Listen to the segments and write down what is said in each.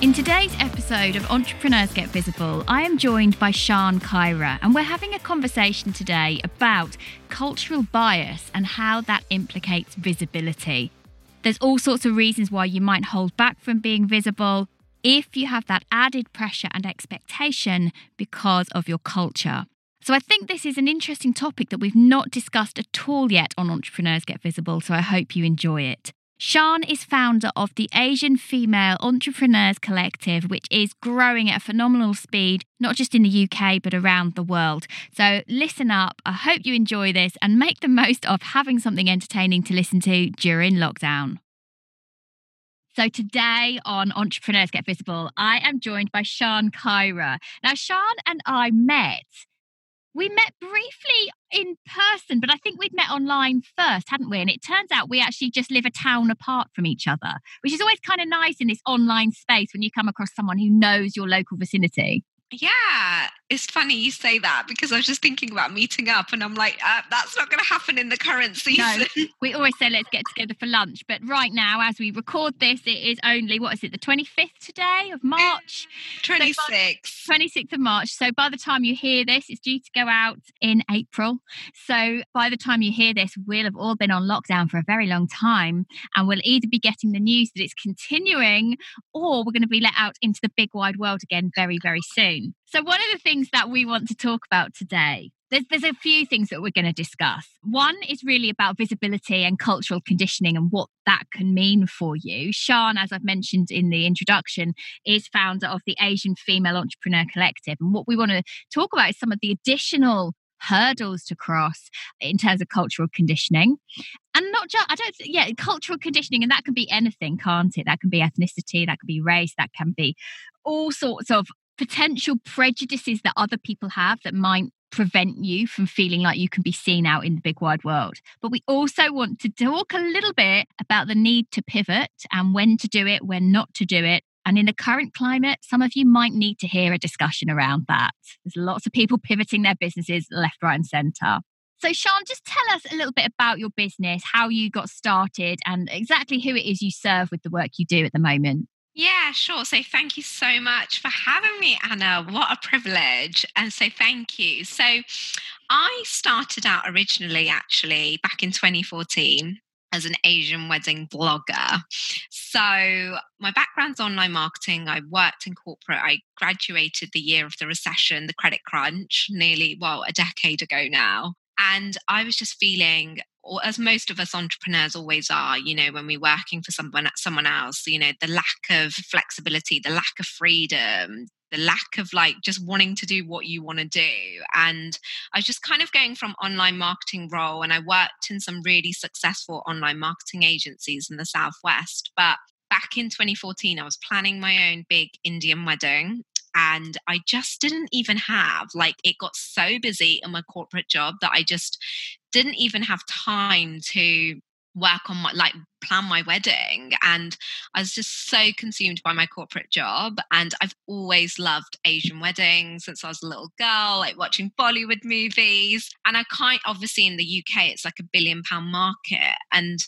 In today's episode of Entrepreneurs Get Visible, I am joined by Sian Kyra, and we're having a conversation today about cultural bias and how that implicates visibility. There's all sorts of reasons why you might hold back from being visible if you have that added pressure and expectation because of your culture. So I think this is an interesting topic that we've not discussed at all yet on Entrepreneurs Get Visible, so I hope you enjoy it. Sian is founder of the Asian Female Entrepreneurs Collective, which is growing at a phenomenal speed, not just in the UK, but around the world. So listen up. I hope you enjoy this and make the most of having something entertaining to listen to during lockdown. So today on Entrepreneurs Get Visible, I am joined by Sian Kyra. Now, Sian and I met we met briefly in person, but I think we'd met online first, hadn't we? And it turns out we actually just live a town apart from each other, which is always kind of nice in this online space when you come across someone who knows your local vicinity. Yeah, it's funny you say that because I was just thinking about meeting up and I'm like, uh, that's not going to happen in the current season. No, we always say let's get together for lunch. But right now, as we record this, it is only, what is it, the 25th today of March? 26th. So 26th of March. So by the time you hear this, it's due to go out in April. So by the time you hear this, we'll have all been on lockdown for a very long time. And we'll either be getting the news that it's continuing or we're going to be let out into the big wide world again very, very soon. So, one of the things that we want to talk about today, there's, there's a few things that we're going to discuss. One is really about visibility and cultural conditioning and what that can mean for you. Sian, as I've mentioned in the introduction, is founder of the Asian Female Entrepreneur Collective. And what we want to talk about is some of the additional hurdles to cross in terms of cultural conditioning and not just i don't yeah cultural conditioning and that can be anything can't it that can be ethnicity that can be race that can be all sorts of potential prejudices that other people have that might prevent you from feeling like you can be seen out in the big wide world. But we also want to talk a little bit about the need to pivot and when to do it, when not to do it. And in the current climate, some of you might need to hear a discussion around that. There's lots of people pivoting their businesses left, right, and centre. So, Sian, just tell us a little bit about your business, how you got started, and exactly who it is you serve with the work you do at the moment. Yeah, sure. So thank you so much for having me, Anna. What a privilege. And so thank you. So I started out originally, actually, back in 2014 as an Asian wedding blogger. So, my background's online marketing. I worked in corporate. I graduated the year of the recession, the credit crunch, nearly, well, a decade ago now. And I was just feeling or as most of us entrepreneurs always are, you know, when we're working for someone someone else, you know, the lack of flexibility, the lack of freedom, the lack of like just wanting to do what you want to do. And I was just kind of going from online marketing role and I worked in some really successful online marketing agencies in the Southwest. But back in 2014, I was planning my own big Indian wedding and I just didn't even have like it got so busy in my corporate job that I just didn't even have time to work on my like plan my wedding and i was just so consumed by my corporate job and i've always loved asian weddings since i was a little girl like watching bollywood movies and i kind obviously in the uk it's like a billion pound market and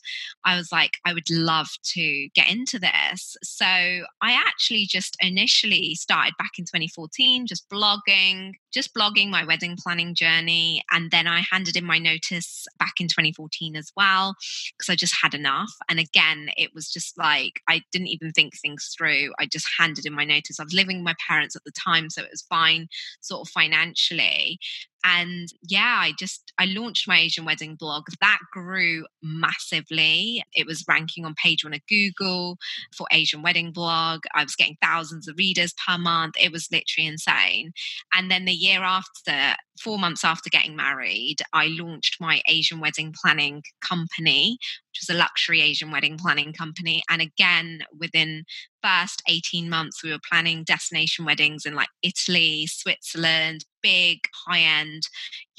i was like i would love to get into this. So i actually just initially started back in 2014 just blogging just blogging my wedding planning journey and then i handed in my notice back in 2014 as well because i just had enough and again, it was just like I didn't even think things through. I just handed in my notice. I was living with my parents at the time, so it was fine, sort of financially and yeah i just i launched my asian wedding blog. That grew massively. It was ranking on page one of google for asian wedding blog. I was getting thousands of readers per month. It was literally insane. And then the year after four months after getting married i launched my asian wedding planning company which was a luxury asian wedding planning company. And again within first 18 months we were planning destination weddings in like italy switzerland big high end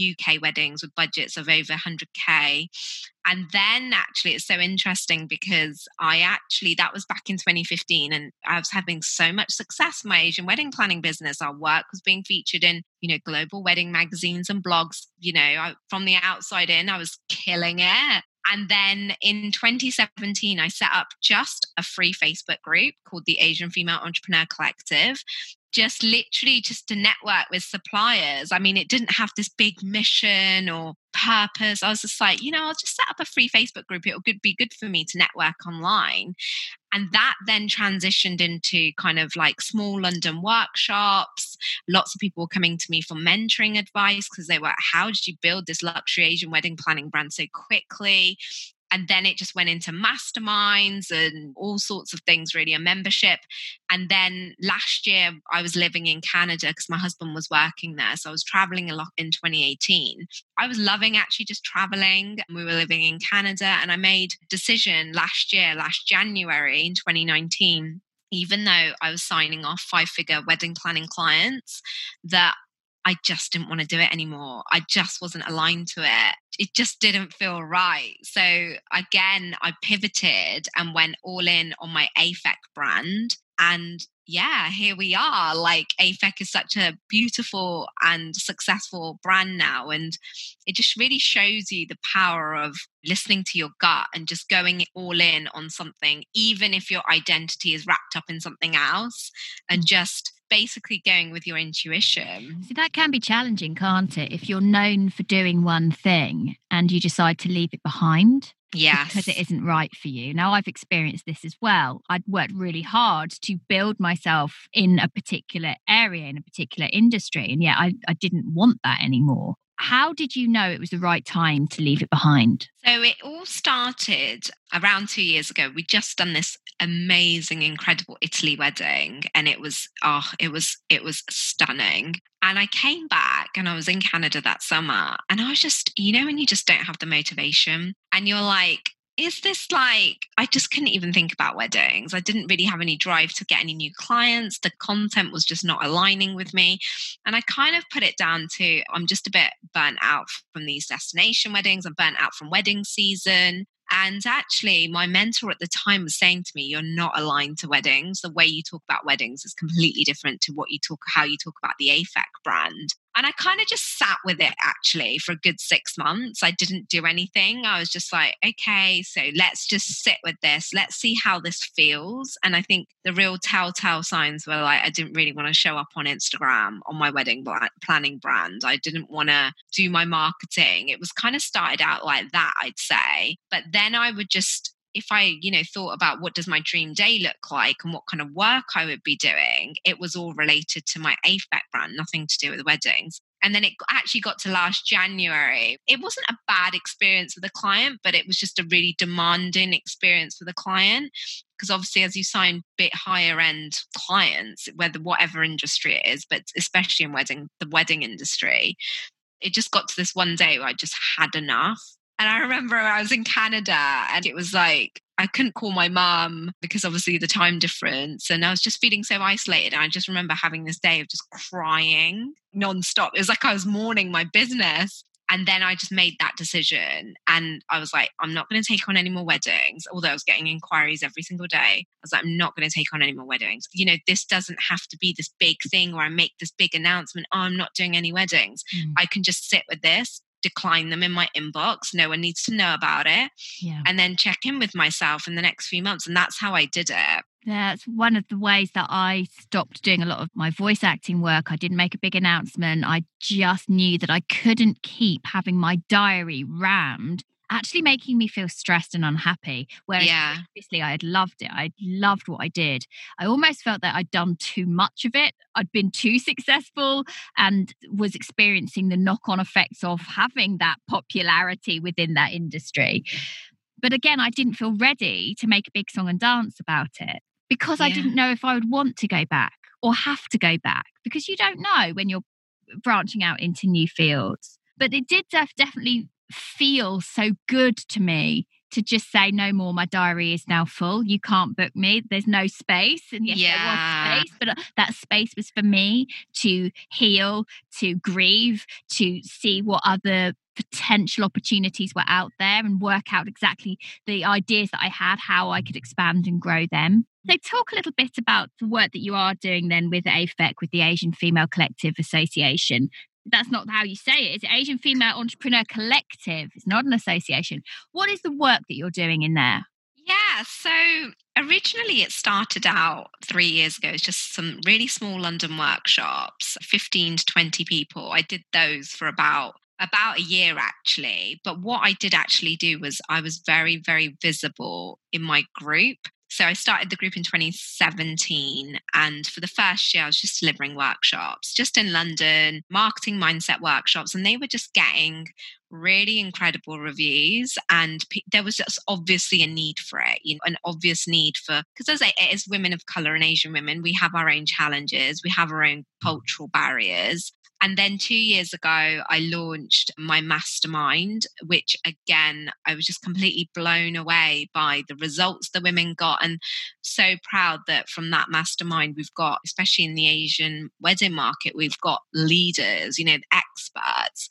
UK weddings with budgets of over 100k. And then actually, it's so interesting because I actually, that was back in 2015, and I was having so much success in my Asian wedding planning business. Our work was being featured in, you know, global wedding magazines and blogs. You know, I, from the outside in, I was killing it. And then in 2017, I set up just a free Facebook group called the Asian Female Entrepreneur Collective just literally just to network with suppliers. I mean, it didn't have this big mission or purpose. I was just like, you know, I'll just set up a free Facebook group. It would be good for me to network online. And that then transitioned into kind of like small London workshops. Lots of people were coming to me for mentoring advice because they were, how did you build this luxury Asian wedding planning brand so quickly? And then it just went into masterminds and all sorts of things really a membership and then last year i was living in canada because my husband was working there so i was traveling a lot in 2018 i was loving actually just traveling we were living in canada and i made decision last year last january in 2019 even though I was signing off five figure wedding planning clients, that I just didn't want to do it anymore. I just wasn't aligned to it. It just didn't feel right. So again, I pivoted and went all in on my AFEC brand. And yeah, here we are. Like AFEC is such a beautiful and successful brand now. And it just really shows you the power of listening to your gut and just going all in on something, even if your identity is wrapped up in something else, and mm. just basically going with your intuition. See, that can be challenging, can't it? If you're known for doing one thing and you decide to leave it behind. Yes. Because it isn't right for you. Now, I've experienced this as well. I'd worked really hard to build myself in a particular area, in a particular industry. And yet I, I didn't want that anymore. How did you know it was the right time to leave it behind? So it all started around two years ago. We just done this amazing, incredible Italy wedding, and it was oh, it was it was stunning. And I came back and I was in Canada that summer, and I was just, you know, when you just don't have the motivation, and you're like, is this like I just couldn't even think about weddings. I didn't really have any drive to get any new clients. The content was just not aligning with me. And I kind of put it down to I'm just a bit burnt out from these destination weddings. I'm burnt out from wedding season. And actually, my mentor at the time was saying to me, You're not aligned to weddings. The way you talk about weddings is completely different to what you talk, how you talk about the AFEC brand. And I kind of just sat with it actually for a good six months. I didn't do anything. I was just like, okay, so let's just sit with this. Let's see how this feels. And I think the real telltale signs were like, I didn't really want to show up on Instagram on my wedding planning brand. I didn't want to do my marketing. It was kind of started out like that, I'd say. But then I would just if I, you know, thought about what does my dream day look like and what kind of work I would be doing, it was all related to my AFEC brand, nothing to do with weddings. And then it actually got to last January. It wasn't a bad experience with a client, but it was just a really demanding experience for the client. Because obviously, as you sign bit higher end clients, whether whatever industry it is, but especially in wedding, the wedding industry, it just got to this one day where I just had enough and I remember I was in Canada and it was like, I couldn't call my mum because obviously the time difference. And I was just feeling so isolated. And I just remember having this day of just crying nonstop. It was like I was mourning my business. And then I just made that decision. And I was like, I'm not going to take on any more weddings, although I was getting inquiries every single day. I was like, I'm not going to take on any more weddings. You know, this doesn't have to be this big thing where I make this big announcement. Oh, I'm not doing any weddings. Mm. I can just sit with this decline them in my inbox. No one needs to know about it. Yeah. And then check in with myself in the next few months. And that's how I did it. That's one of the ways that I stopped doing a lot of my voice acting work. I didn't make a big announcement. I just knew that I couldn't keep having my diary rammed actually making me feel stressed and unhappy. Whereas yeah. previously I had loved it. I loved what I did. I almost felt that I'd done too much of it. I'd been too successful and was experiencing the knock on effects of having that popularity within that industry. But again, I didn't feel ready to make a big song and dance about it because yeah. I didn't know if I would want to go back or have to go back because you don't know when you're branching out into new fields. But it did def- definitely feel so good to me to just say no more my diary is now full you can't book me there's no space and yes yeah. there was space but uh, that space was for me to heal to grieve to see what other potential opportunities were out there and work out exactly the ideas that I had, how I could expand and grow them. So, talk a little bit about the work that you are doing then with AFEC, with the Asian Female Collective Association that's not how you say it. It's Asian Female Entrepreneur Collective. It's not an association. What is the work that you're doing in there? Yeah, so originally it started out three years ago, It's just some really small London workshops, 15 to 20 people. I did those for about about a year actually but what i did actually do was i was very very visible in my group so I started the group in 2017. And for the first year, I was just delivering workshops, just in London, marketing mindset workshops. And they were just getting really incredible reviews. And there was just obviously a need for it, you know, an obvious need for, because as, as women of color and Asian women, we have our own challenges, we have our own cultural barriers. And then two years ago, I launched my mastermind, which again, I was just completely blown away by the results the women got. And so proud that from that mastermind, we've got, especially in the Asian wedding market, we've got leaders, you know, experts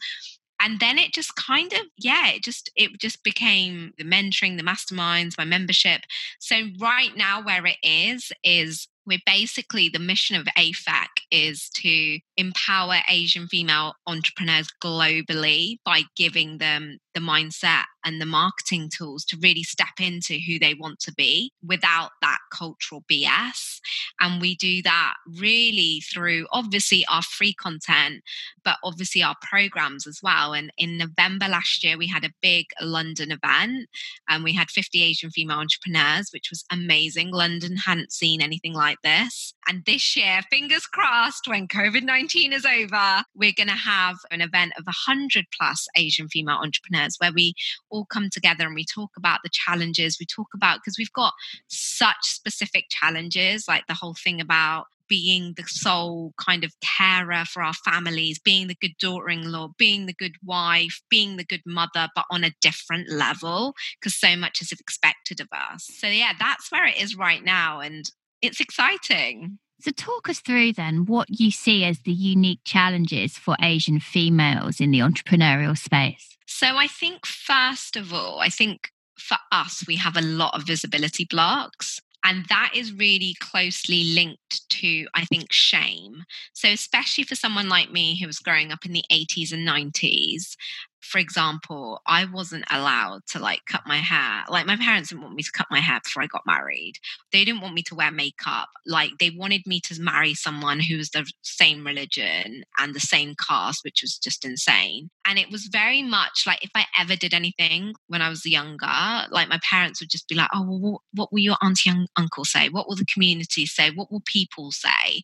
and then it just kind of yeah it just it just became the mentoring the masterminds my membership so right now where it is is we're basically the mission of AFEC is to empower Asian female entrepreneurs globally by giving them the mindset and the marketing tools to really step into who they want to be without that cultural BS. And we do that really through obviously our free content, but obviously our programs as well. And in November last year, we had a big London event and we had 50 Asian female entrepreneurs, which was amazing. London hadn't seen anything like this. And this year, fingers crossed, when COVID 19 is over, we're going to have an event of 100 plus Asian female entrepreneurs where we all come together and we talk about the challenges. We talk about, because we've got such specific challenges, like the whole thing about being the sole kind of carer for our families, being the good daughter in law, being the good wife, being the good mother, but on a different level because so much is expected of us. So, yeah, that's where it is right now. And it's exciting. So, talk us through then what you see as the unique challenges for Asian females in the entrepreneurial space. So, I think, first of all, I think for us, we have a lot of visibility blocks. And that is really closely linked to, I think, shame. So, especially for someone like me who was growing up in the 80s and 90s, for example, I wasn't allowed to like cut my hair. Like my parents didn't want me to cut my hair before I got married. They didn't want me to wear makeup. Like they wanted me to marry someone who was the same religion and the same caste, which was just insane. And it was very much like if I ever did anything when I was younger, like my parents would just be like, "Oh, well, what, will your auntie and uncle say? What will the community say? What will people say?"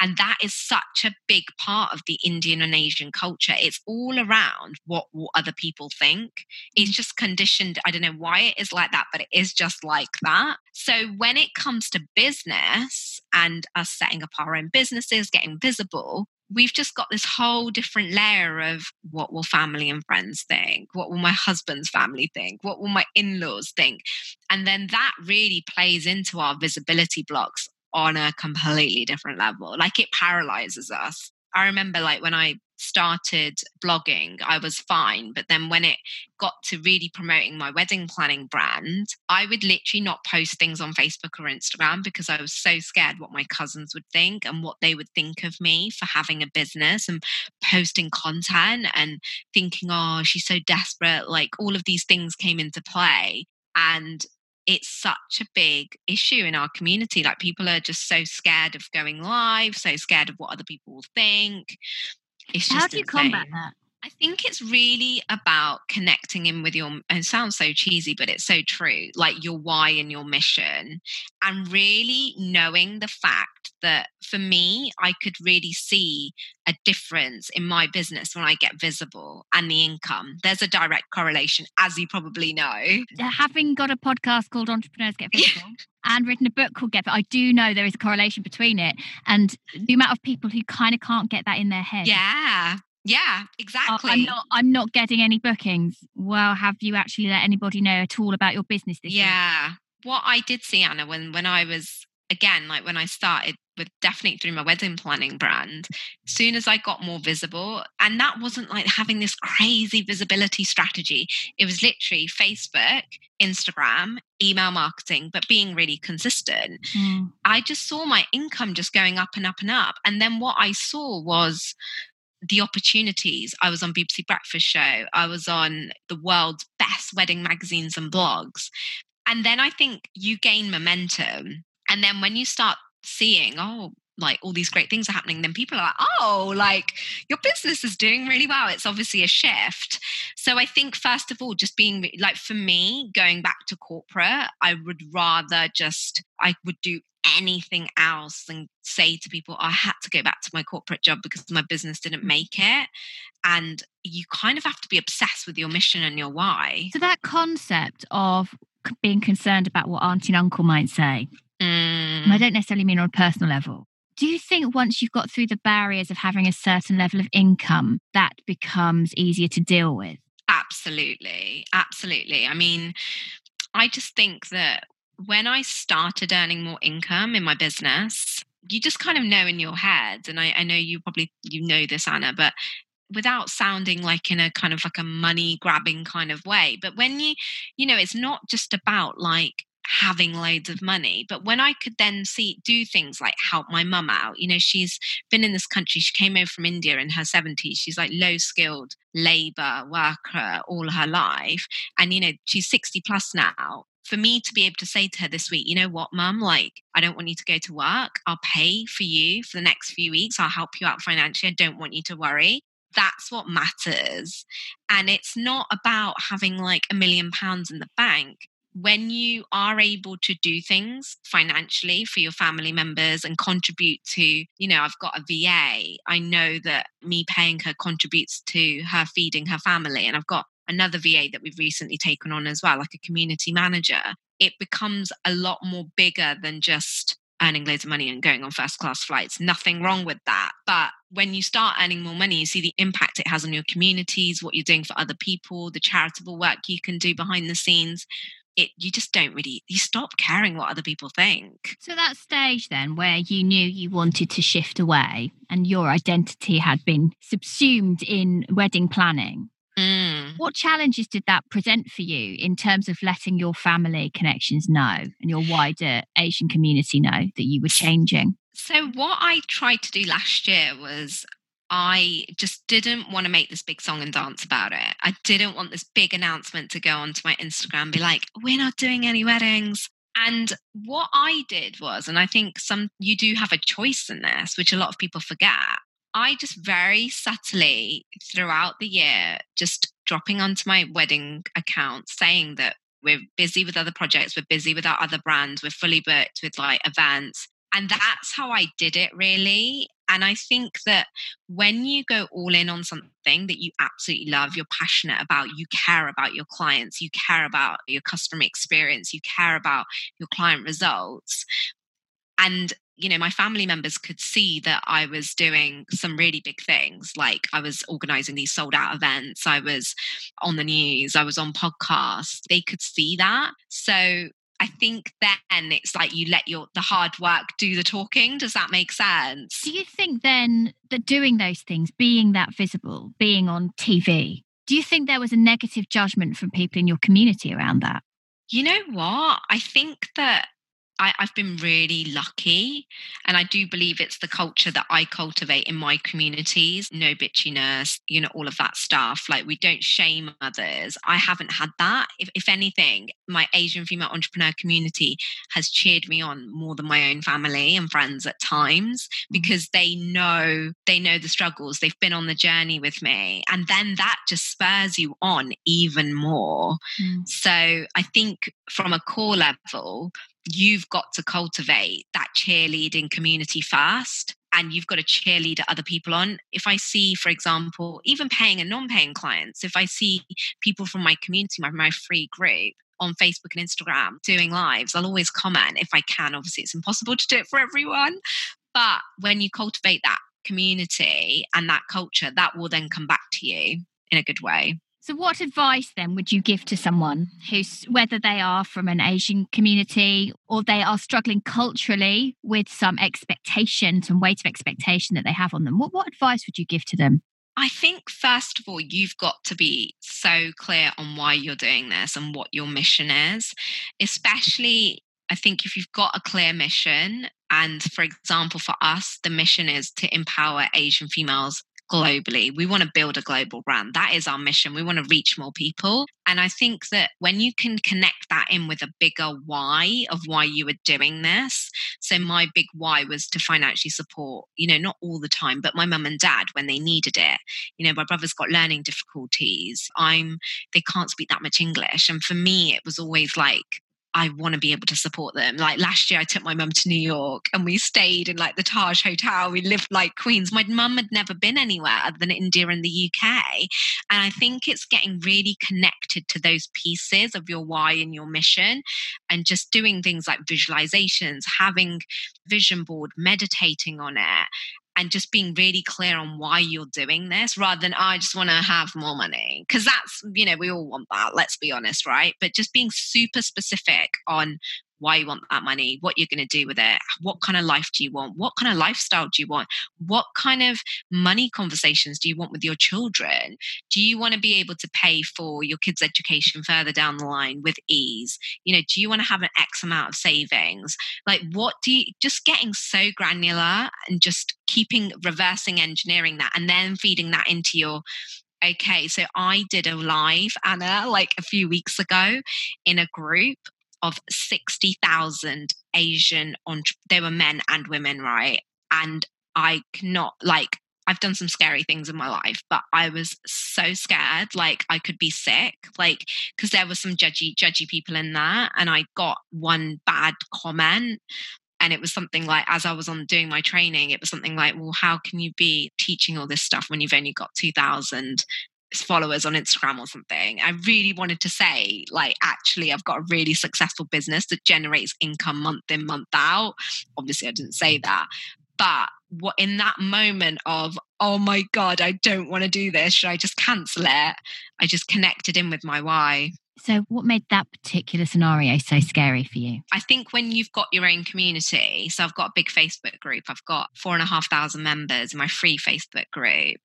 And that is such a big part of the Indian and Asian culture. It's all around what what other people think. It's mm. just conditioned. I don't know why it is like that, but it is just like that. So when it comes to business and us setting up our own businesses, getting visible, we've just got this whole different layer of what will family and friends think? What will my husband's family think? What will my in laws think? And then that really plays into our visibility blocks on a completely different level. Like it paralyzes us. I remember like when I started blogging, I was fine. But then when it got to really promoting my wedding planning brand, I would literally not post things on Facebook or Instagram because I was so scared what my cousins would think and what they would think of me for having a business and posting content and thinking, oh, she's so desperate. Like all of these things came into play. And it's such a big issue in our community. Like people are just so scared of going live, so scared of what other people will think. It's How do you insane. combat that? I think it's really about connecting in with your, and it sounds so cheesy, but it's so true, like your why and your mission, and really knowing the fact that for me, I could really see a difference in my business when I get visible and the income. There's a direct correlation, as you probably know. Having got a podcast called Entrepreneurs Get Visible. and written a book called Get I do know there is a correlation between it and the amount of people who kind of can't get that in their head. Yeah. Yeah, exactly. I'm not I'm not getting any bookings. Well, have you actually let anybody know at all about your business this year? yeah. What I did see, Anna, when when I was again, like when I started with definitely through my wedding planning brand, as soon as I got more visible, and that wasn't like having this crazy visibility strategy. It was literally Facebook, Instagram, email marketing, but being really consistent. Mm. I just saw my income just going up and up and up. And then what I saw was the opportunities. I was on BBC Breakfast Show. I was on the world's best wedding magazines and blogs. And then I think you gain momentum. And then when you start seeing, oh, like all these great things are happening, then people are like, oh, like your business is doing really well. It's obviously a shift. So I think, first of all, just being like for me, going back to corporate, I would rather just, I would do anything else than say to people, I had to go back to my corporate job because my business didn't mm. make it. And you kind of have to be obsessed with your mission and your why. So, that concept of being concerned about what auntie and uncle might say, mm. I don't necessarily mean on a personal level. Do you think once you've got through the barriers of having a certain level of income, that becomes easier to deal with? Absolutely. Absolutely. I mean, I just think that when I started earning more income in my business, you just kind of know in your head, and I, I know you probably you know this, Anna, but without sounding like in a kind of like a money grabbing kind of way but when you you know it's not just about like having loads of money but when i could then see do things like help my mum out you know she's been in this country she came over from india in her 70s she's like low skilled labor worker all her life and you know she's 60 plus now for me to be able to say to her this week, you know what, mum, like, I don't want you to go to work. I'll pay for you for the next few weeks. I'll help you out financially. I don't want you to worry. That's what matters. And it's not about having like a million pounds in the bank. When you are able to do things financially for your family members and contribute to, you know, I've got a VA, I know that me paying her contributes to her feeding her family. And I've got another VA that we've recently taken on as well, like a community manager, it becomes a lot more bigger than just earning loads of money and going on first class flights. Nothing wrong with that. But when you start earning more money, you see the impact it has on your communities, what you're doing for other people, the charitable work you can do behind the scenes. It, you just don't really you stop caring what other people think so that stage then where you knew you wanted to shift away and your identity had been subsumed in wedding planning Mm. What challenges did that present for you in terms of letting your family connections know and your wider Asian community know that you were changing? So, what I tried to do last year was I just didn't want to make this big song and dance about it. I didn't want this big announcement to go onto my Instagram and be like, we're not doing any weddings. And what I did was, and I think some you do have a choice in this, which a lot of people forget. I just very subtly throughout the year, just dropping onto my wedding account saying that we're busy with other projects, we're busy with our other brands, we're fully booked with like events. And that's how I did it really. And I think that when you go all in on something that you absolutely love, you're passionate about, you care about your clients, you care about your customer experience, you care about your client results. And you know, my family members could see that I was doing some really big things. Like I was organizing these sold out events, I was on the news, I was on podcasts. They could see that. So I think then it's like you let your the hard work do the talking. Does that make sense? Do you think then that doing those things, being that visible, being on TV, do you think there was a negative judgment from people in your community around that? You know what? I think that I, have been really lucky. And I do believe it's the culture that I cultivate in my communities no bitchiness, you know, all of that stuff. Like we don't shame others. I haven't had that. If, if anything, my Asian female entrepreneur community has cheered me on more than my own family and friends at times mm. because they know they know the struggles. They've been on the journey with me. And then that just spurs you on even more. Mm. So I think from a core level, you've got to cultivate that cheerleading community first and you've got to cheerlead other people on. If I see, for example, even paying and non paying clients, if I see people from my community, my, my free group, on Facebook and Instagram doing lives, I'll always comment if I can. Obviously, it's impossible to do it for everyone. But when you cultivate that community and that culture, that will then come back to you in a good way. So, what advice then would you give to someone who's, whether they are from an Asian community or they are struggling culturally with some expectation, some weight of expectation that they have on them? What, what advice would you give to them? I think, first of all, you've got to be so clear on why you're doing this and what your mission is, especially. I think if you've got a clear mission, and for example, for us, the mission is to empower Asian females globally. We want to build a global brand. That is our mission. We want to reach more people. And I think that when you can connect that in with a bigger why of why you were doing this. So my big why was to financially support, you know, not all the time, but my mum and dad when they needed it. You know, my brother's got learning difficulties. I'm they can't speak that much English. And for me, it was always like I want to be able to support them. Like last year, I took my mum to New York and we stayed in like the Taj Hotel. We lived like queens. My mum had never been anywhere other than India and the UK. And I think it's getting really connected to those pieces of your why and your mission and just doing things like visualizations, having vision board, meditating on it and just being really clear on why you're doing this rather than I just want to have more money. Because that's you know we all want that let's be honest right? But just being super specific on why you want that money, what you're going to do with it, what kind of life do you want, what kind of lifestyle do you want, what kind of money conversations do you want with your children? Do you want to be able to pay for your kids' education further down the line with ease? You know, do you want to have an X amount of savings? Like, what do you just getting so granular and just keeping reversing engineering that and then feeding that into your okay so i did a live anna like a few weeks ago in a group of 60,000 Asian, entre- they were men and women, right? And I cannot, like, I've done some scary things in my life, but I was so scared, like I could be sick, like because there were some judgy, judgy people in there, and I got one bad comment, and it was something like, as I was on doing my training, it was something like, well, how can you be teaching all this stuff when you've only got two thousand followers on Instagram or something. I really wanted to say, like, actually, I've got a really successful business that generates income month in, month out. Obviously, I didn't say that. But what in that moment of, oh my God, I don't want to do this, should I just cancel it? I just connected in with my why. So, what made that particular scenario so scary for you? I think when you've got your own community, so I've got a big Facebook group, I've got four and a half thousand members in my free Facebook group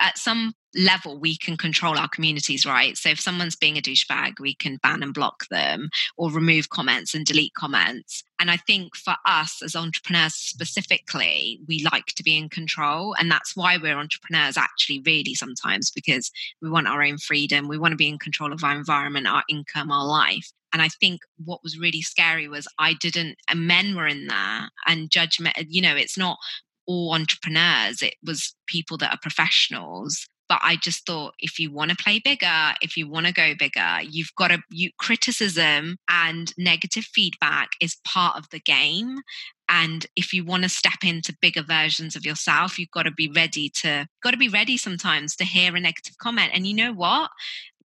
at some level we can control our communities right? So if someone's being a douchebag we can ban and block them or remove comments and delete comments. And i think for us as entrepreneurs specifically we like to be in control. And that's why we're entrepreneurs actually really sometimes because we want our own freedom. We want to be in control of our environment our income our life. And I think what was really scary was I didn't, and men were in there and judgment, you know, it's not all entrepreneurs, it was people that are professionals. But I just thought if you want to play bigger, if you want to go bigger, you've got to, you, criticism and negative feedback is part of the game. And if you want to step into bigger versions of yourself, you've got to be ready to, got to be ready sometimes to hear a negative comment. And you know what?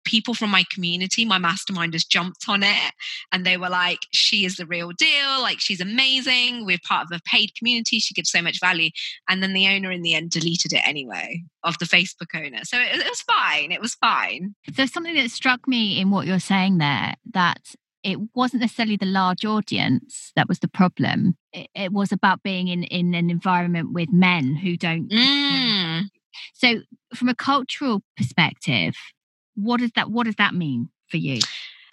People from my community, my masterminders jumped on it and they were like, she is the real deal. Like, she's amazing. We're part of a paid community. She gives so much value. And then the owner in the end deleted it anyway of the Facebook owner. So it, it was fine. It was fine. There's something that struck me in what you're saying there that it wasn't necessarily the large audience that was the problem. It, it, was about being in, in an environment with men who don't. Mm. So, from a cultural perspective, what does that what does that mean for you?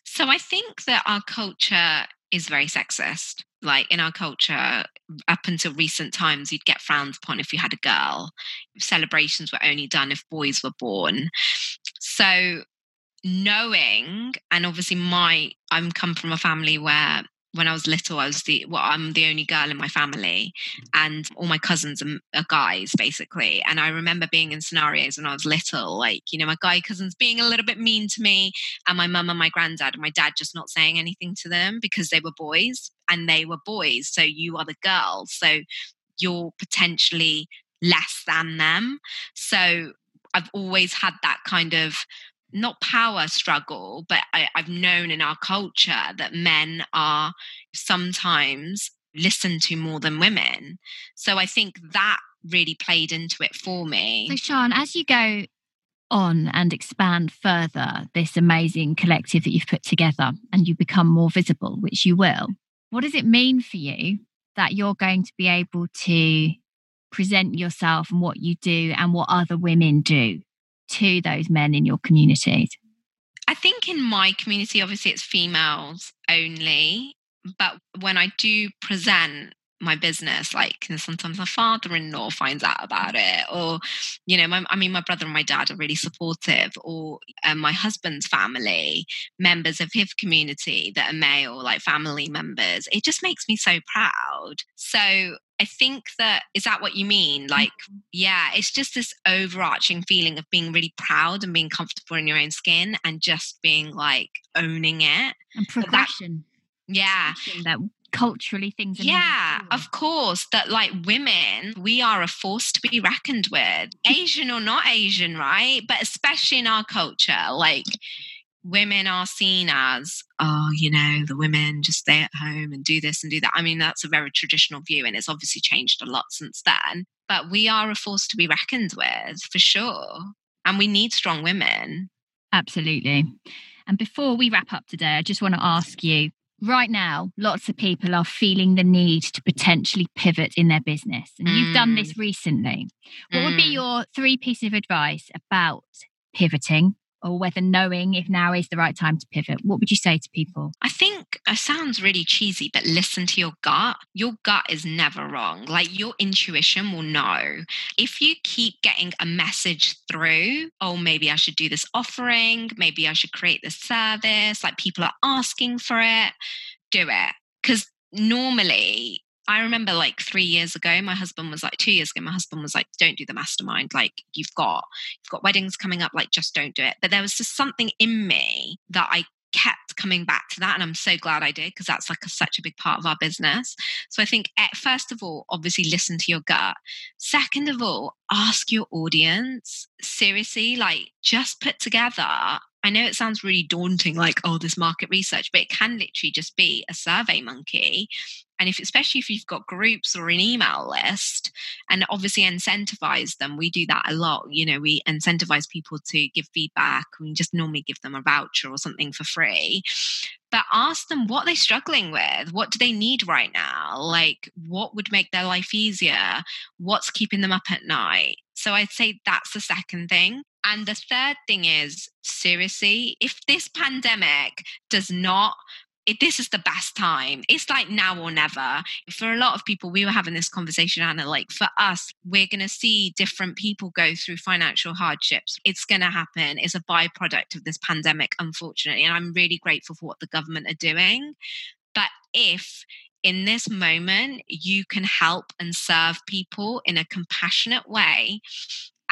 So i think that our culture is very sexist. Like in our culture up until recent times you'd get frowned upon if you had a girl. Celebrations were only done if boys were born. So knowing and obviously my i'm come from a family where when I was little, I was the well, I'm the only girl in my family, and all my cousins are, are, guys basically. And I remember being in scenarios when I was little, like you know, my guy cousins being a little bit mean to me, and my mum and my granddad and my dad just not saying anything to them because they were boys and they were boys. So you are the girl, so you're potentially less than them. So I've always had that kind of not power struggle, but I, I've known in our culture that men are sometimes listened to more than women. So I think that really played into it for me. So, Sian, as you go on and expand further this amazing collective that you've put together and you become more visible, which you will, what does it mean for you that you're going to be able to present yourself and what you do and what other women do to those men in your communities? I think in my community, obviously, it's females only. But when I do present my business like sometimes my father-in-law finds out about it or you know my, i mean my brother and my dad are really supportive or um, my husband's family members of his community that are male like family members it just makes me so proud so I think that is that what you mean? Like, mm-hmm. yeah, it's just this overarching feeling of being really proud and being comfortable in your own skin and just being like owning it. And progression. That, yeah. That culturally things yeah of course that like women we are a force to be reckoned with asian or not asian right but especially in our culture like women are seen as oh you know the women just stay at home and do this and do that i mean that's a very traditional view and it's obviously changed a lot since then but we are a force to be reckoned with for sure and we need strong women absolutely and before we wrap up today i just want to ask you right now, lots of people are feeling the need to potentially pivot in their business. And mm. you've done this mm. recently. What mm. would be mm. your three pieces of advice about pivoting or whether knowing if now is the right time to pivot? What would you say to people? I think it sounds really cheesy, but listen to your gut. Your gut is never wrong. Like your intuition will know. If you keep getting a message through, oh, maybe I should do this offering, maybe I should create this service, like people are asking for it, do it. Because normally I remember like three years ago, my husband was like two years ago, my husband was like, don't do the mastermind. Like you've got, you've got weddings coming up, like just don't do it. But there was just something in me that I kept coming back to that and i'm so glad i did because that's like a, such a big part of our business so i think eh, first of all obviously listen to your gut second of all ask your audience seriously like just put together I know it sounds really daunting, like, oh, this market research, but it can literally just be a survey monkey and if especially if you've got groups or an email list and obviously incentivize them we do that a lot you know we incentivize people to give feedback. We just normally give them a voucher or something for free. But ask them what they're struggling with. What do they need right now? Like what would make their life easier? What's keeping them up at night? So i'd say that's the second thing. And the third thing is seriously if this pandemic does not it, this is the best time. It's like now or never. For a lot of people, we were having this conversation, Anna. Like for us, we're going to see different people go through financial hardships. It's going to happen. It's a byproduct of this pandemic, unfortunately. And I'm really grateful for what the government are doing. But if in this moment you can help and serve people in a compassionate way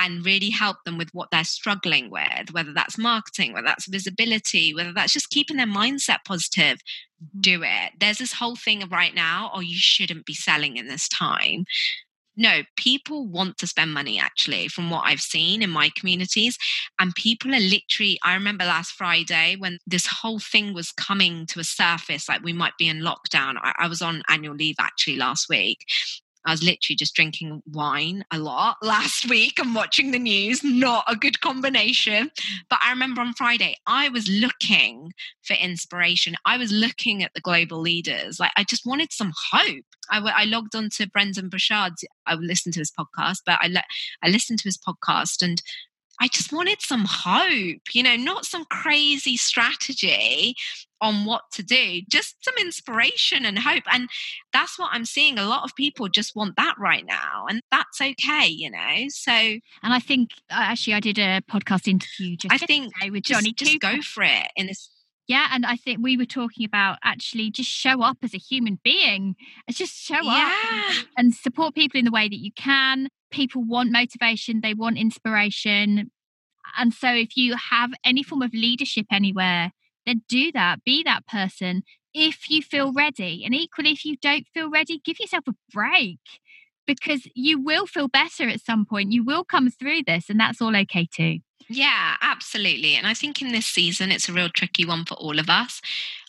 and really help them with what they're struggling with, whether that's marketing, whether that's visibility, whether that's just keeping their mindset positive, mm-hmm. do it. There's this whole thing right now, oh, you shouldn't be selling in this time. No, people want to spend money actually, from what I've seen in my communities. And people are literally, I remember last Friday when this whole thing was coming to a surface, like we might be in lockdown. I, I was on annual leave actually last week. I was literally just drinking wine a lot last week and watching the news. Not a good combination. But I remember on Friday, I was looking for inspiration. I was looking at the global leaders. Like, I just wanted some hope. I, I logged on to Brendon Burchard. I listened to his podcast, but I, le- I listened to his podcast and I just wanted some hope, you know, not some crazy strategy on what to do, just some inspiration and hope. And that's what I'm seeing. A lot of people just want that right now, and that's okay, you know. So, and I think actually, I did a podcast interview just I think with Johnny. Just, just go for it in this yeah, and I think we were talking about actually just show up as a human being. Just show yeah. up and support people in the way that you can. People want motivation, they want inspiration. And so if you have any form of leadership anywhere, then do that. Be that person if you feel ready. And equally, if you don't feel ready, give yourself a break because you will feel better at some point. You will come through this, and that's all okay too. Yeah, absolutely. And I think in this season, it's a real tricky one for all of us.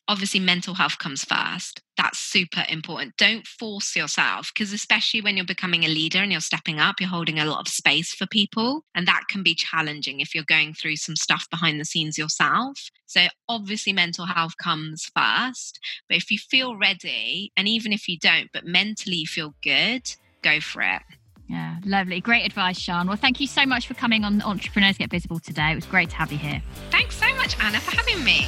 Obviously mental health comes first that's super important don't force yourself because especially when you're becoming a leader and you're stepping up you're holding a lot of space for people and that can be challenging if you're going through some stuff behind the scenes yourself so obviously mental health comes first but if you feel ready and even if you don't but mentally feel good go for it yeah, lovely. Great advice, Sian. Well, thank you so much for coming on Entrepreneurs Get Visible today. It was great to have you here. Thanks so much, Anna, for having me.